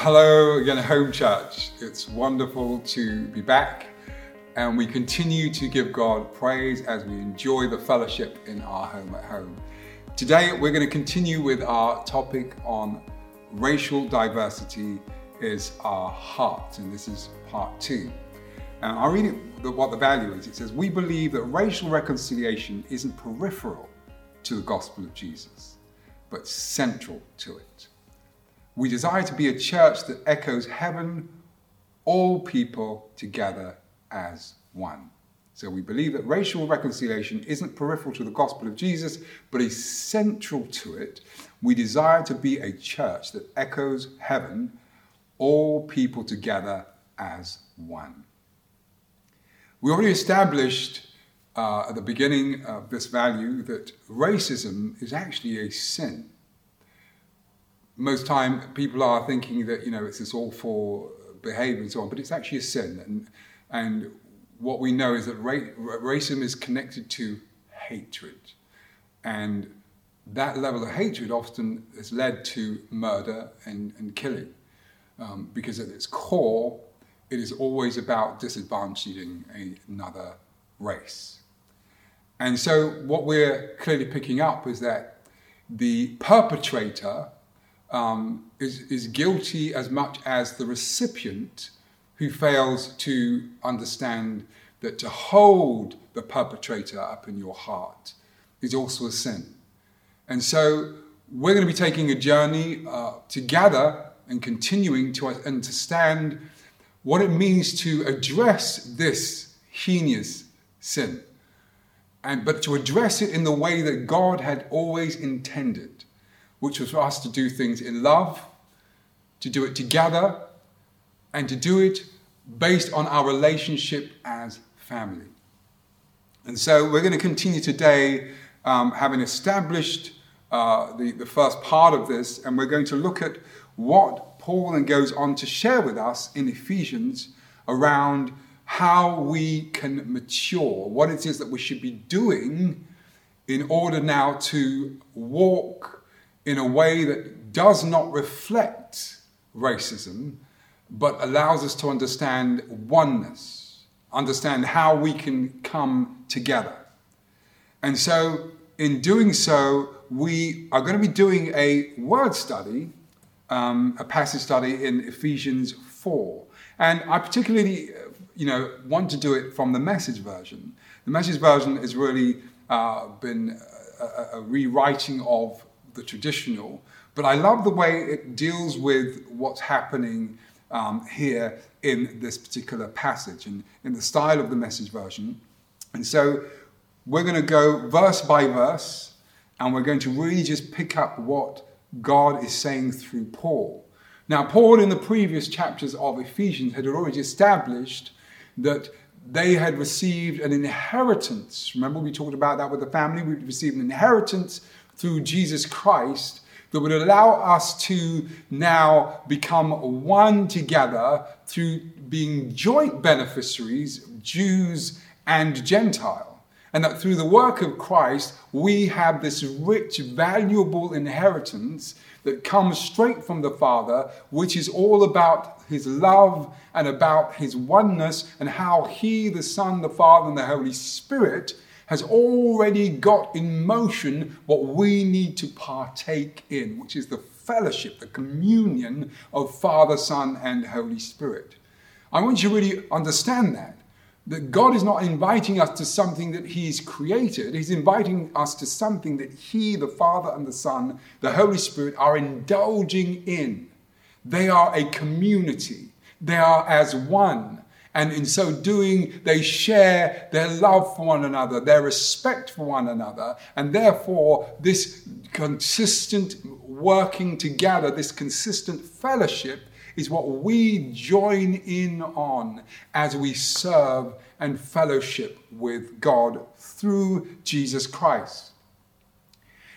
Hello again, Home Church. It's wonderful to be back, and we continue to give God praise as we enjoy the fellowship in our home at home. Today, we're going to continue with our topic on racial diversity is our heart, and this is part two. And I'll read it, what the value is. It says, We believe that racial reconciliation isn't peripheral to the gospel of Jesus, but central to it. We desire to be a church that echoes heaven, all people together as one. So we believe that racial reconciliation isn't peripheral to the gospel of Jesus, but is central to it. We desire to be a church that echoes heaven, all people together as one. We already established uh, at the beginning of this value that racism is actually a sin most time people are thinking that you know it's this awful behavior and so on, but it's actually a sin. And and what we know is that ra- racism is connected to hatred, and that level of hatred often has led to murder and, and killing, um, because at its core, it is always about disadvantaging another race. And so, what we're clearly picking up is that the perpetrator um, is, is guilty as much as the recipient who fails to understand that to hold the perpetrator up in your heart is also a sin. And so we're going to be taking a journey uh, together and continuing to understand what it means to address this heinous sin. And, but to address it in the way that God had always intended which was for us to do things in love, to do it together, and to do it based on our relationship as family. And so we're going to continue today, um, having established uh, the, the first part of this, and we're going to look at what Paul then goes on to share with us in Ephesians around how we can mature, what it is that we should be doing in order now to walk in a way that does not reflect racism, but allows us to understand oneness, understand how we can come together. And so, in doing so, we are going to be doing a word study, um, a passage study in Ephesians 4. And I particularly, you know, want to do it from the message version. The message version has really uh, been a, a, rewriting of the traditional, but I love the way it deals with what's happening um, here in this particular passage and in the style of the message version. And so we're going to go verse by verse and we're going to really just pick up what God is saying through Paul. Now, Paul, in the previous chapters of Ephesians, had already established that they had received an inheritance. Remember, we talked about that with the family. We'd received an inheritance through Jesus Christ that would allow us to now become one together through being joint beneficiaries, Jews and Gentile. And that through the work of Christ, we have this rich, valuable inheritance that comes straight from the Father, which is all about His love and about His oneness and how He, the Son, the Father, and the Holy Spirit has already got in motion what we need to partake in, which is the fellowship, the communion of Father, Son, and Holy Spirit. I want you to really understand that. That God is not inviting us to something that He's created. He's inviting us to something that He, the Father and the Son, the Holy Spirit, are indulging in. They are a community, they are as one. And in so doing, they share their love for one another, their respect for one another. And therefore, this consistent working together, this consistent fellowship, is what we join in on as we serve and fellowship with God through Jesus Christ.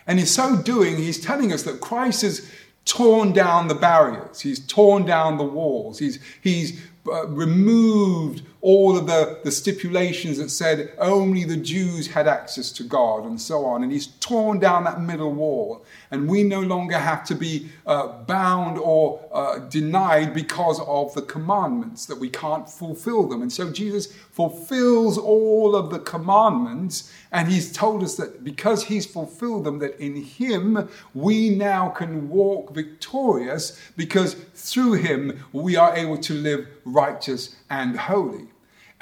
And in so doing, he's telling us that Christ has torn down the barriers, he's torn down the walls, he's, he's uh, removed all of the, the stipulations that said only the Jews had access to God and so on. And he's torn down that middle wall. And we no longer have to be uh, bound or uh, denied because of the commandments, that we can't fulfill them. And so Jesus fulfills all of the commandments. And he's told us that because he's fulfilled them, that in him we now can walk victorious because through him we are able to live righteous and holy.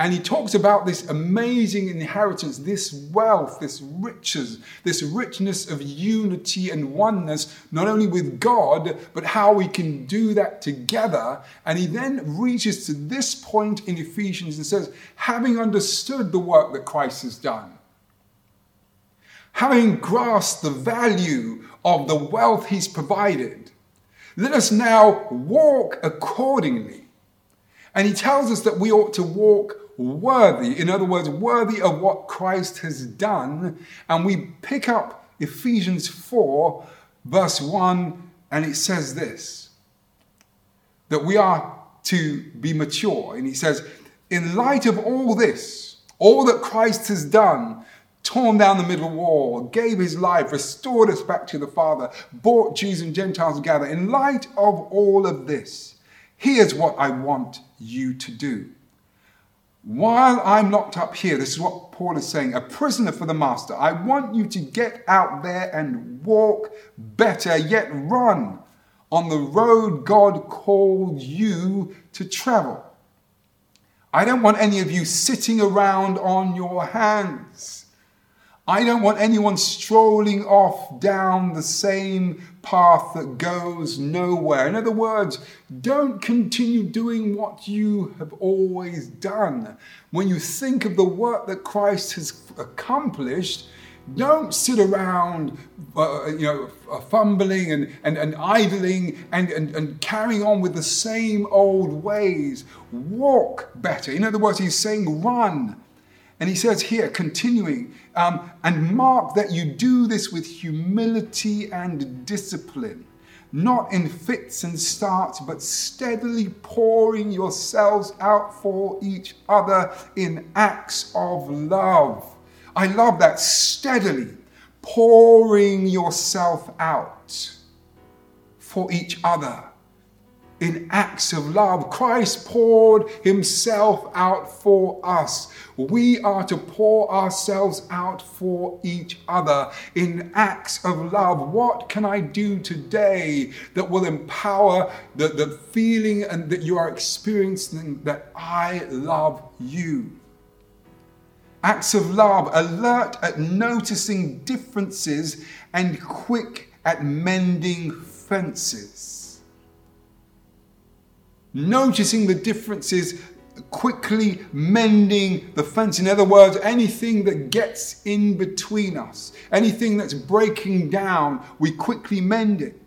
And he talks about this amazing inheritance, this wealth, this riches, this richness of unity and oneness, not only with God, but how we can do that together. And he then reaches to this point in Ephesians and says, having understood the work that Christ has done, having grasped the value of the wealth he's provided, let us now walk accordingly. And he tells us that we ought to walk worthy. In other words, worthy of what Christ has done. And we pick up Ephesians 4, verse 1, and it says this that we are to be mature. And he says, in light of all this, all that Christ has done, torn down the middle wall, gave his life, restored us back to the Father, brought Jews and Gentiles together. In light of all of this, here's what I want you to do. While I'm locked up here, this is what Paul is saying, a prisoner for the master, I want you to get out there and walk better, yet run on the road God called you to travel. I don't want any of you sitting around on your hands. I don't want anyone strolling off down the same path that goes nowhere. In other words, don't continue doing what you have always done. When you think of the work that Christ has accomplished, don't sit around, uh, you know, uh, fumbling and, and, and idling and, and, and carrying on with the same old ways. Walk better. In other words, he's saying run and he says here, continuing, um, and mark that you do this with humility and discipline, not in fits and starts, but steadily pouring yourselves out for each other in acts of love. I love that steadily pouring yourself out for each other in acts of love. Christ poured himself out for us. We are to pour ourselves out for each other in acts of love. What can I do today that will empower the, the feeling and that you are experiencing that I love you? Acts of love, alert at noticing differences and quick at mending fences noticing the differences, quickly mending the fence. In other words, anything that gets in between us, anything that's breaking down, we quickly mend it.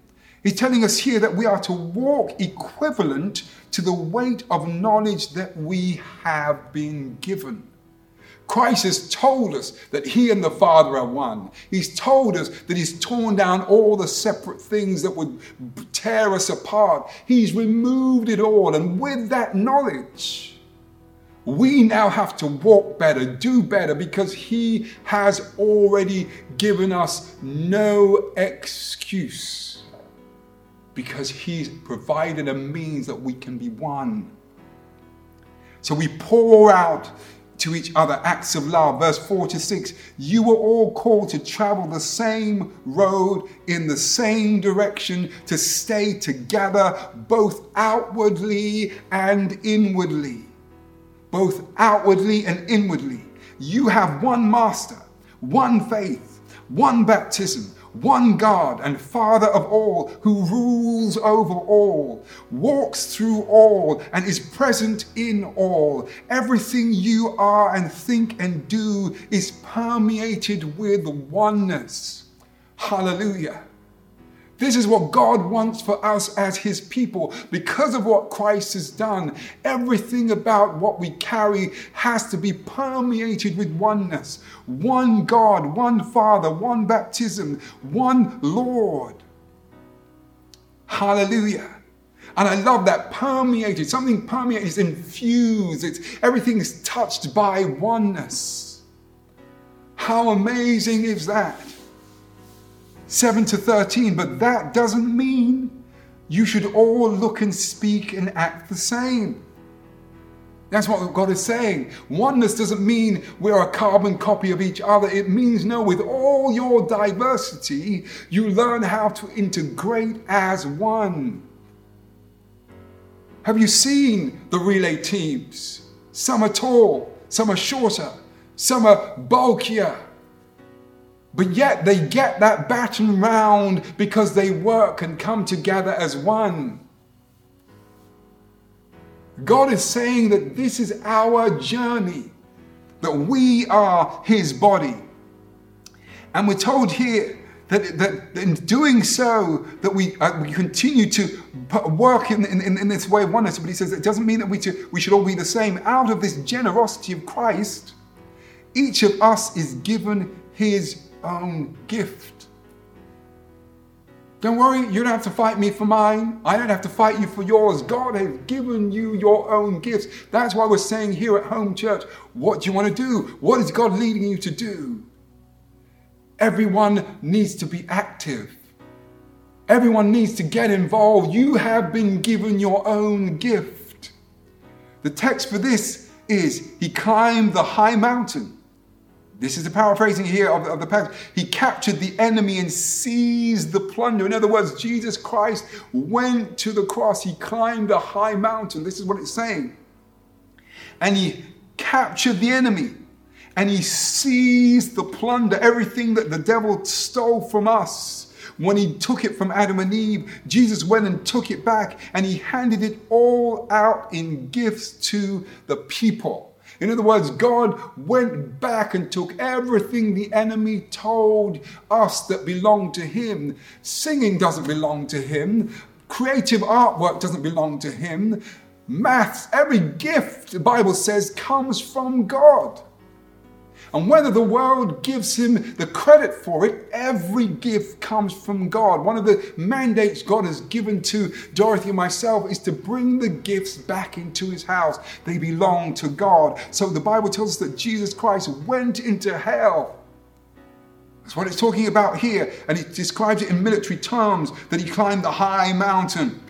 He's telling us here that we are to walk equivalent to the weight of knowledge that we have been given. Christ has told us that He and the Father are one. He's told us that He's torn down all the separate things that would tear us apart. He's removed it all. And with that knowledge, we now have to walk better, do better, because He has already given us no excuse. Because He's provided a means that we can be one. So we pour out to each other acts of love. Verse 4 to 6 You were all called to travel the same road in the same direction, to stay together both outwardly and inwardly. Both outwardly and inwardly. You have one master, one faith, one baptism one God and Father of all, who rules over all, walks through all, and is present in all. Everything you are and think and do is permeated with oneness. Hallelujah. This is what God wants for us as His people. Because of what Christ has done, everything about what we carry has to be permeated with oneness. One God, one Father, one baptism, one Lord. Hallelujah. And I love that permeated, something permeated, is infused, it's, everything is touched by oneness. How amazing is that? 7 to 13, but that doesn't mean you should all look and speak and act the same. That's what God is saying. Oneness doesn't mean we're a carbon copy of each other. It means, no, with all your diversity, you learn how to integrate as one. Have you seen the relay teams? Some are tall, some are shorter, some are bulkier. But yet they get that baton round because they work and come together as one. God is saying that this is our journey, that we are His body. And we're told here that, that in doing so, that we, uh, we continue to work in, in, in this way of oneness. But he says it doesn't mean that we, to, we should all be the same. Out of this generosity of Christ, each of us is given his own gift. Don't worry, you don't have to fight me for mine. I don't have to fight you for yours. God has given you your own gifts. That's why we're saying here at Home Church, what do you want to do? What is God leading you to do? Everyone needs to be active. Everyone needs to get involved. You have been given your own gift. The text for this is He climbed the high mountain. This is the paraphrasing here of, of the passage. He captured the enemy and seized the plunder. In other words, Jesus Christ went to the cross. He climbed a high mountain. This is what it's saying. And he captured the enemy and he seized the plunder, everything that the devil stole from us. When he took it from Adam and Eve, Jesus went and took it back and he handed it all out in gifts to the people. In other words, God went back and took everything the enemy told us that belonged to him. Singing doesn't belong to him, creative artwork doesn't belong to him. Maths, every gift, the Bible says, comes from God. And whether the world gives him the credit for it, every gift comes from God. One of the mandates God has given to Dorothy and myself is to bring the gifts back into his house. They belong to God. So the Bible tells us that Jesus Christ went into hell. That's what it's talking about here. And it describes it in military terms that he climbed the high mountain.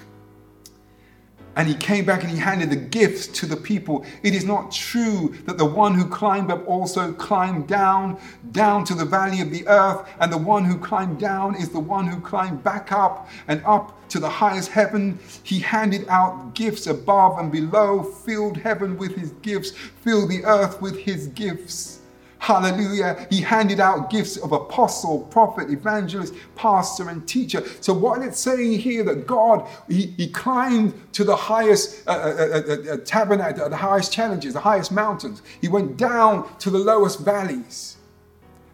And he came back and he handed the gifts to the people. It is not true that the one who climbed up also climbed down, down to the valley of the earth, and the one who climbed down is the one who climbed back up and up to the highest heaven. He handed out gifts above and below, filled heaven with his gifts, filled the earth with his gifts. Hallelujah. He handed out gifts of apostle, prophet, evangelist, pastor, and teacher. So, what it's saying here that God, He, he climbed to the highest uh, uh, uh, uh tabernacle, the highest challenges, the highest mountains. He went down to the lowest valleys.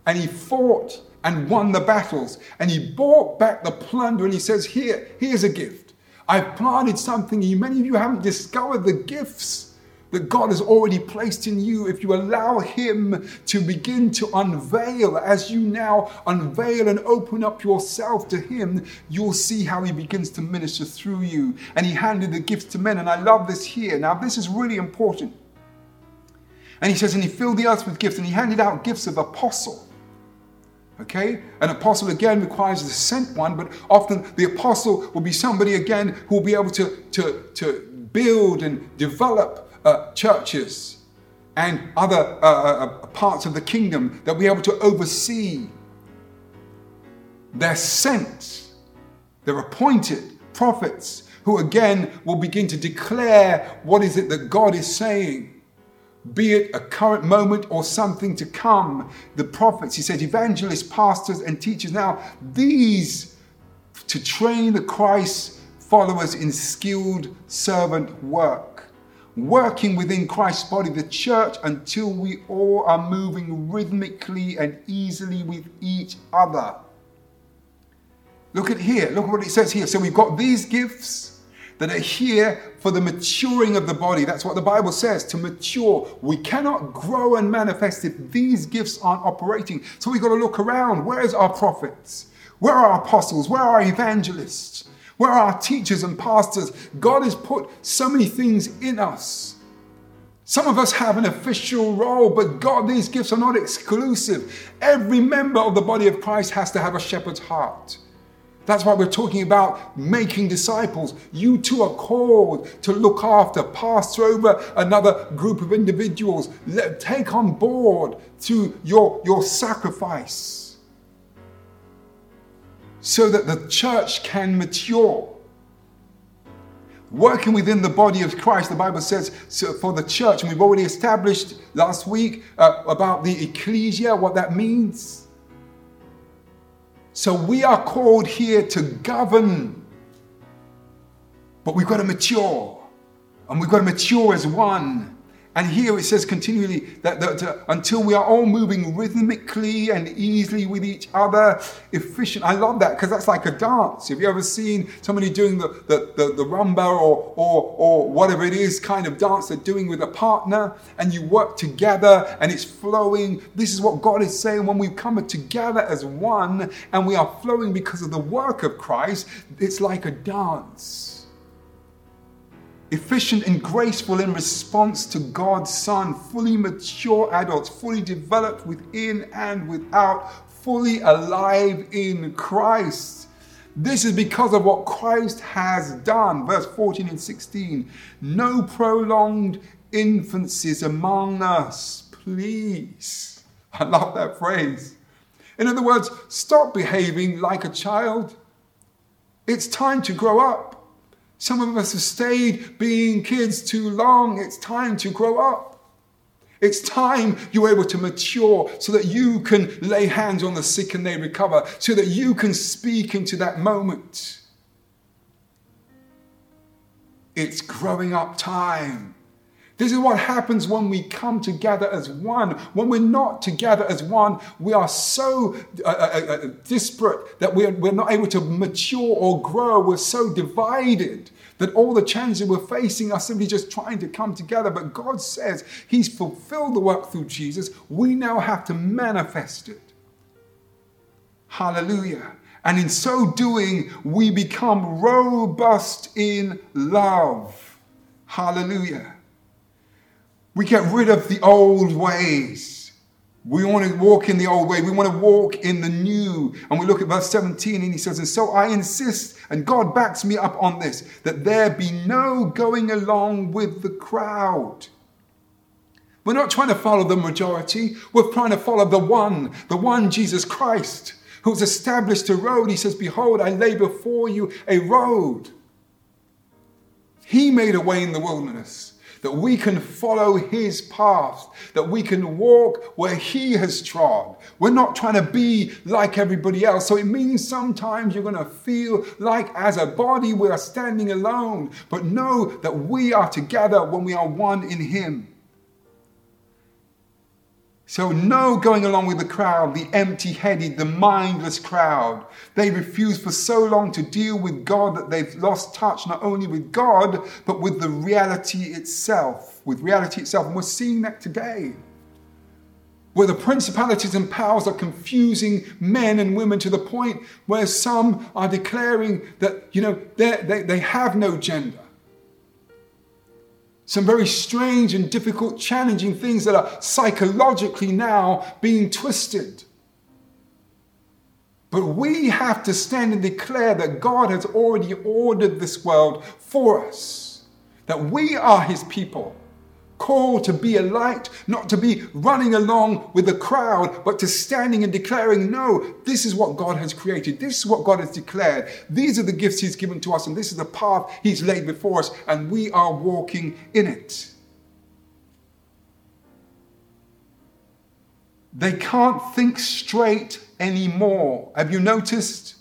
And He fought and won the battles. And He brought back the plunder. And He says, Here, here's a gift. I've planted something. Many of you haven't discovered the gifts that God has already placed in you, if you allow Him to begin to unveil, as you now unveil and open up yourself to Him, you'll see how He begins to minister through you. And He handed the gifts to men. And I love this here. Now, this is really important. And He says, and He filled the earth with gifts, and He handed out gifts of apostle. Okay? An apostle again requires the sent one, but often the apostle will be somebody again who will be able to, to, to build and develop uh, churches and other uh, uh, uh, parts of the kingdom that we're able to oversee. They're sent, they're appointed prophets who again will begin to declare what is it that God is saying. Be it a current moment or something to come. The prophets, he said, evangelists, pastors, and teachers. Now, these to train the Christ followers in skilled servant work working within Christ's body, the church, until we all are moving rhythmically and easily with each other. Look at here, look at what it says here. So we've got these gifts that are here for the maturing of the body. That's what the Bible says to mature. We cannot grow and manifest if these gifts aren't operating. So we've got to look around. Where's our prophets? Where are our apostles? Where are our evangelists? Where are our teachers and pastors? God has put so many things in us. Some of us have an official role, but God, these gifts are not exclusive. Every member of the body of Christ has to have a shepherd's heart. That's why we're talking about making disciples. You too are called to look after, pass over another group of individuals, take on board through your, your sacrifice so that the church can mature. Working within the body of Christ, the Bible says so for the church, and we've already established last week uh, about the ecclesia, what that means. So we are called here to govern, but we've got to mature, and we've got to mature as one. And here it says continually that, that uh, until we are all moving rhythmically and easily with each other, efficient. I love that because that's like a dance. Have you ever seen somebody doing the, the, the, the rumba or, or, or whatever it is kind of dance they're doing with a partner and you work together and it's flowing? This is what God is saying when we come together as one and we are flowing because of the work of Christ. It's like a dance efficient and graceful in response to God's Son, fully mature adults, fully developed within and without, fully alive in Christ. This is because of what Christ has done. Verse 14 and 16. No prolonged infancies among us, please. I love that phrase. In other words, stop behaving like a child. It's time to grow up. Some of us have stayed being kids too long. It's time to grow up. It's time you're able to mature so that you can lay hands on the sick and they recover, so that you can speak into that moment. It's growing up time. This is what happens when we come together as one. When we're not together as one, we are so uh, uh, uh, uh, disparate that we're, we're not able to mature or grow. We're so divided that all the challenges we're facing are simply just trying to come together. But God says He's fulfilled the work through Jesus. We now have to manifest it. Hallelujah. And in so doing, we become robust in love. Hallelujah. We get rid of the old ways. We want to walk in the old way. We want to walk in the new. And we look at verse 17 and he says, And so I insist, and God backs me up on this, that there be no going along with the crowd. We're not trying to follow the majority. We're trying to follow the one, the one Jesus Christ, who's established a road. He says, Behold, I lay before you a road. He made a way in the wilderness that we can follow his path, that we can walk where he has trod. We're not trying to be like everybody else. So it means sometimes you're going to feel like as a body we are standing alone, but know that we are together when we are one in him. So, no going along with the crowd, the empty headed, the mindless crowd. They refuse for so long to deal with God that they've lost touch not only with God, but with the reality itself. With reality itself. And we're seeing that today. Where the principalities and powers are confusing men and women to the point where some are declaring that, you know, they, they have no gender some very strange and difficult, challenging things that are psychologically now being twisted. But we have to stand and declare that God has already ordered this world for us, that we are His people called to be a light, not to be running along with the crowd, but to standing and declaring, no, this is what God has created. This is what God has declared. These are the gifts He's given to us, and this is the path He's laid before us, and we are walking in it. They can't think straight anymore. Have you noticed?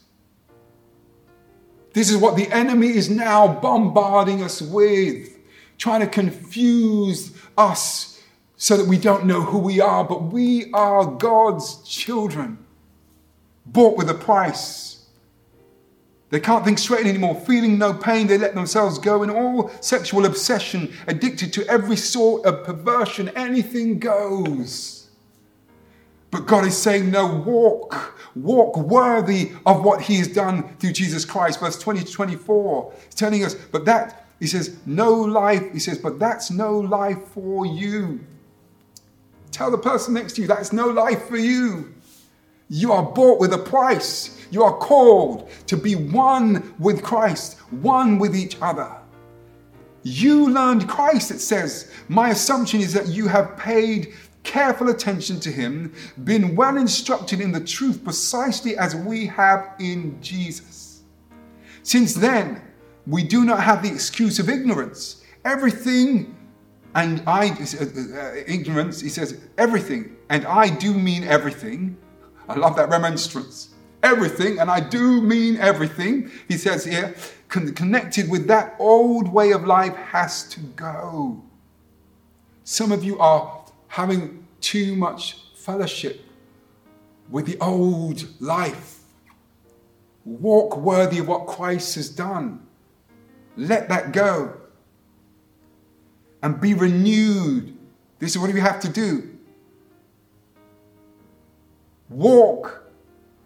This is what the enemy is now bombarding us with trying to confuse us so that we don't know who we are, but we are God's children, bought with a price. They can't think straight anymore, feeling no pain, they let themselves go in all sexual obsession, addicted to every sort of perversion, anything goes. But God is saying, no, walk, walk worthy of what He has done through Jesus Christ. Verse 20 to 24, He's telling us, but that, He says, no life, He says, but that's no life for you. Tell the person next to you, that's no life for you. You are bought with a price. You are called to be one with Christ, one with each other. You learned Christ, it says. My assumption is that you have paid careful attention to him, been well instructed in the truth precisely as we have in Jesus. Since then, we do not have the excuse of ignorance. Everything, and I, uh, uh, ignorance, he says, everything, and I do mean everything. I love that remonstrance. Everything, and I do mean everything, he says here, con- connected with that old way of life has to go. Some of you are having too much fellowship with the old life. Walk worthy of what Christ has done. Let that go. And be renewed. This is what we have to do. Walk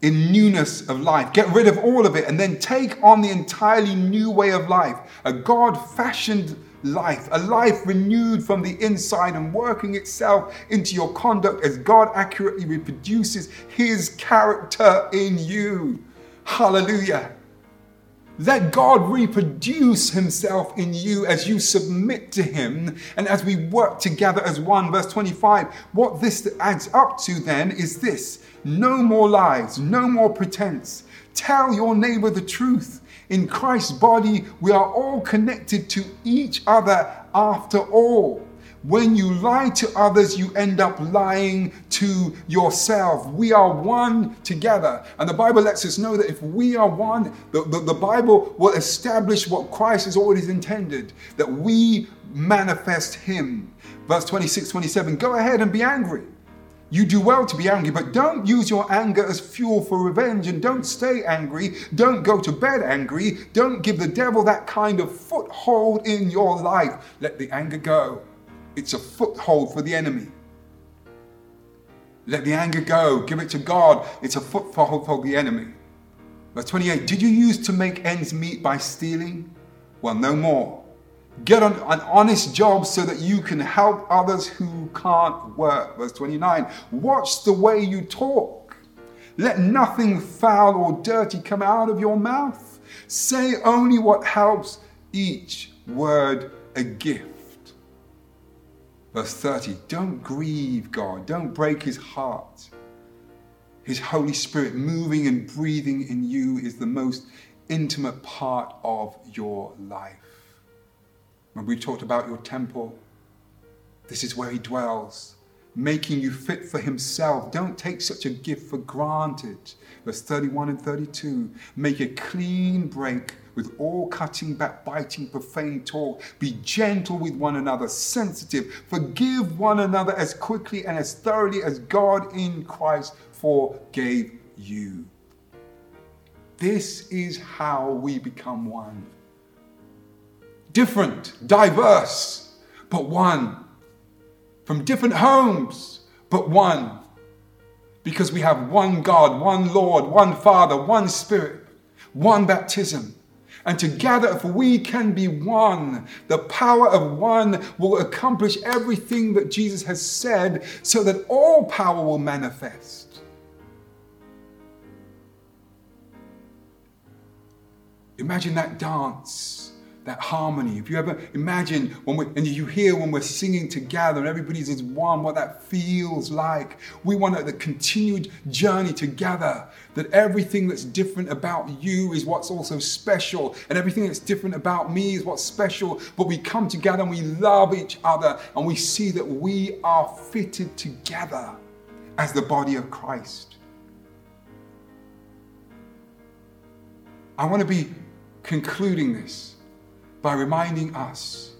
in newness of life. Get rid of all of it and then take on the entirely new way of life. A God fashioned life, a life renewed from the inside and working itself into your conduct as God accurately reproduces his character in you. Hallelujah. Let God reproduce himself in you as you submit to him and as we work together as one. Verse 25. What this adds up to then is this no more lies, no more pretense. Tell your neighbor the truth. In Christ's body, we are all connected to each other after all. When you lie to others, you end up lying to yourself. We are one together. And the Bible lets us know that if we are one, the, the, the, Bible will establish what Christ has always intended that we manifest Him. Verse 26 27 Go ahead and be angry. You do well to be angry, but don't use your anger as fuel for revenge and don't stay angry. Don't go to bed angry. Don't give the devil that kind of foothold in your life. Let the anger go. It's a foothold for the enemy. Let the anger go. Give it to God. It's a foothold for the enemy. Verse 28 Did you use to make ends meet by stealing? Well, no more. Get an, an honest job so that you can help others who can't work. Verse 29 Watch the way you talk. Let nothing foul or dirty come out of your mouth. Say only what helps, each word a gift. Verse 30 Don't grieve God, don't break his heart. His Holy Spirit moving and breathing in you is the most intimate part of your life. When we talked about your temple, this is where He dwells, making you fit for Himself. Don't take such a gift for granted. Verse 31 and 32 make a clean break with all cutting, backbiting, profane talk. Be gentle with one another, sensitive. Forgive one another as quickly and as thoroughly as God in Christ forgave you. This is how we become one different, diverse, but one. From different homes, but one. Because we have one God, one Lord, one Father, one Spirit, one baptism. And together, if we can be one, the power of one will accomplish everything that Jesus has said so that all power will manifest. Imagine that dance that harmony. If you ever imagine when we and you hear when we're singing together and everybody's as one, what that feels like. We want the continued journey together. That everything that's different about you is what's also special, and everything that's different about me is what's special. But we come together and we love each other, and we see that we are fitted together as the body of Christ. I want to be concluding this by reminding us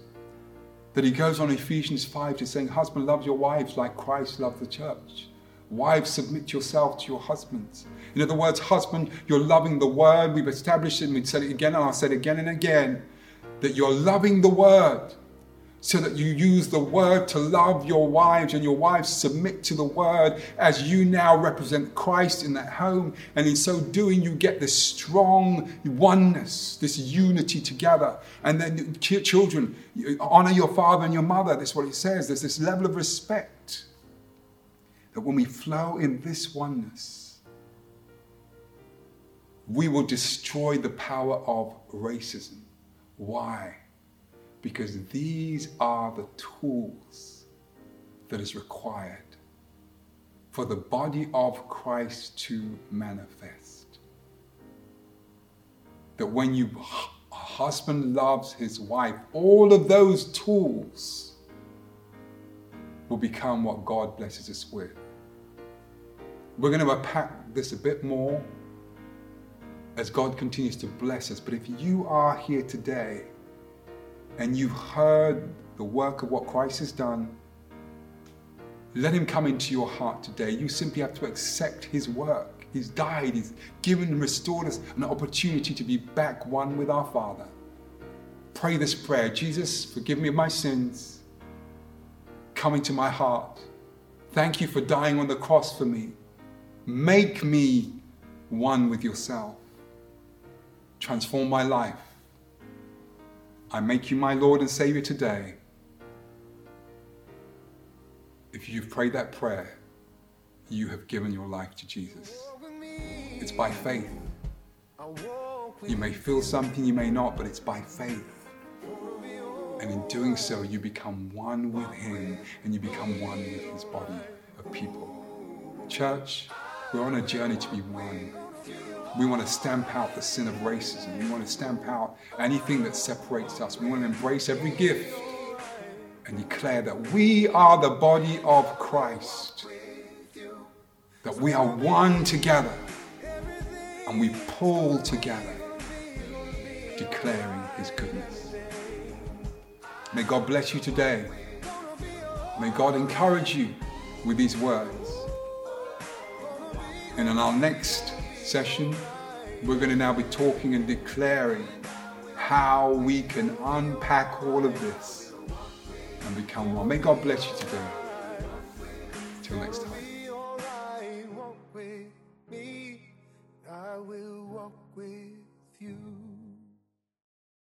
that he goes on Ephesians 5 to saying, Husband, love your wives like Christ loved the church. Wives, submit yourself to your husbands. In other words, husband, you're loving the word. We've established it, and we've said it again, and I've said it again and again, that you're loving the word so that you use the word to love your wives and your wives submit to the word as you now represent Christ in that home. And in so doing, you get this strong oneness, this unity together. And then, children, honor your father and your mother. That's what it says. There's this level of respect that when we flow in this oneness, we will destroy the power of racism. Why? Because these are the tools that is required for the body of Christ to manifest. That when you a husband loves his wife, all of those tools will become what God blesses us with. We're going to unpack this a bit more as God continues to bless us. But if you are here today and you've heard the work of what Christ has done, let him come into your heart today. You simply have to accept his work. He's died, he's given and restored us an opportunity to be back one with our Father. Pray this prayer Jesus, forgive me of my sins. Come into my heart. Thank you for dying on the cross for me. Make me one with yourself. Transform my life. I make you my Lord and Savior today. If you've prayed that prayer, you have given your life to Jesus. It's by faith. You may feel something, you may not, but it's by faith. And in doing so, you become one with Him and you become one with His body of people. Church, we're on a journey to be one. We want to stamp out the sin of racism. We want to stamp out anything that separates us. We want to embrace every gift and declare that we are the body of Christ. That we are one together and we pull together, declaring His goodness. May God bless you today. May God encourage you with these words. And in our next session, we're going to now be talking and declaring how we can unpack all of this and become one. May God bless you today. Till next time.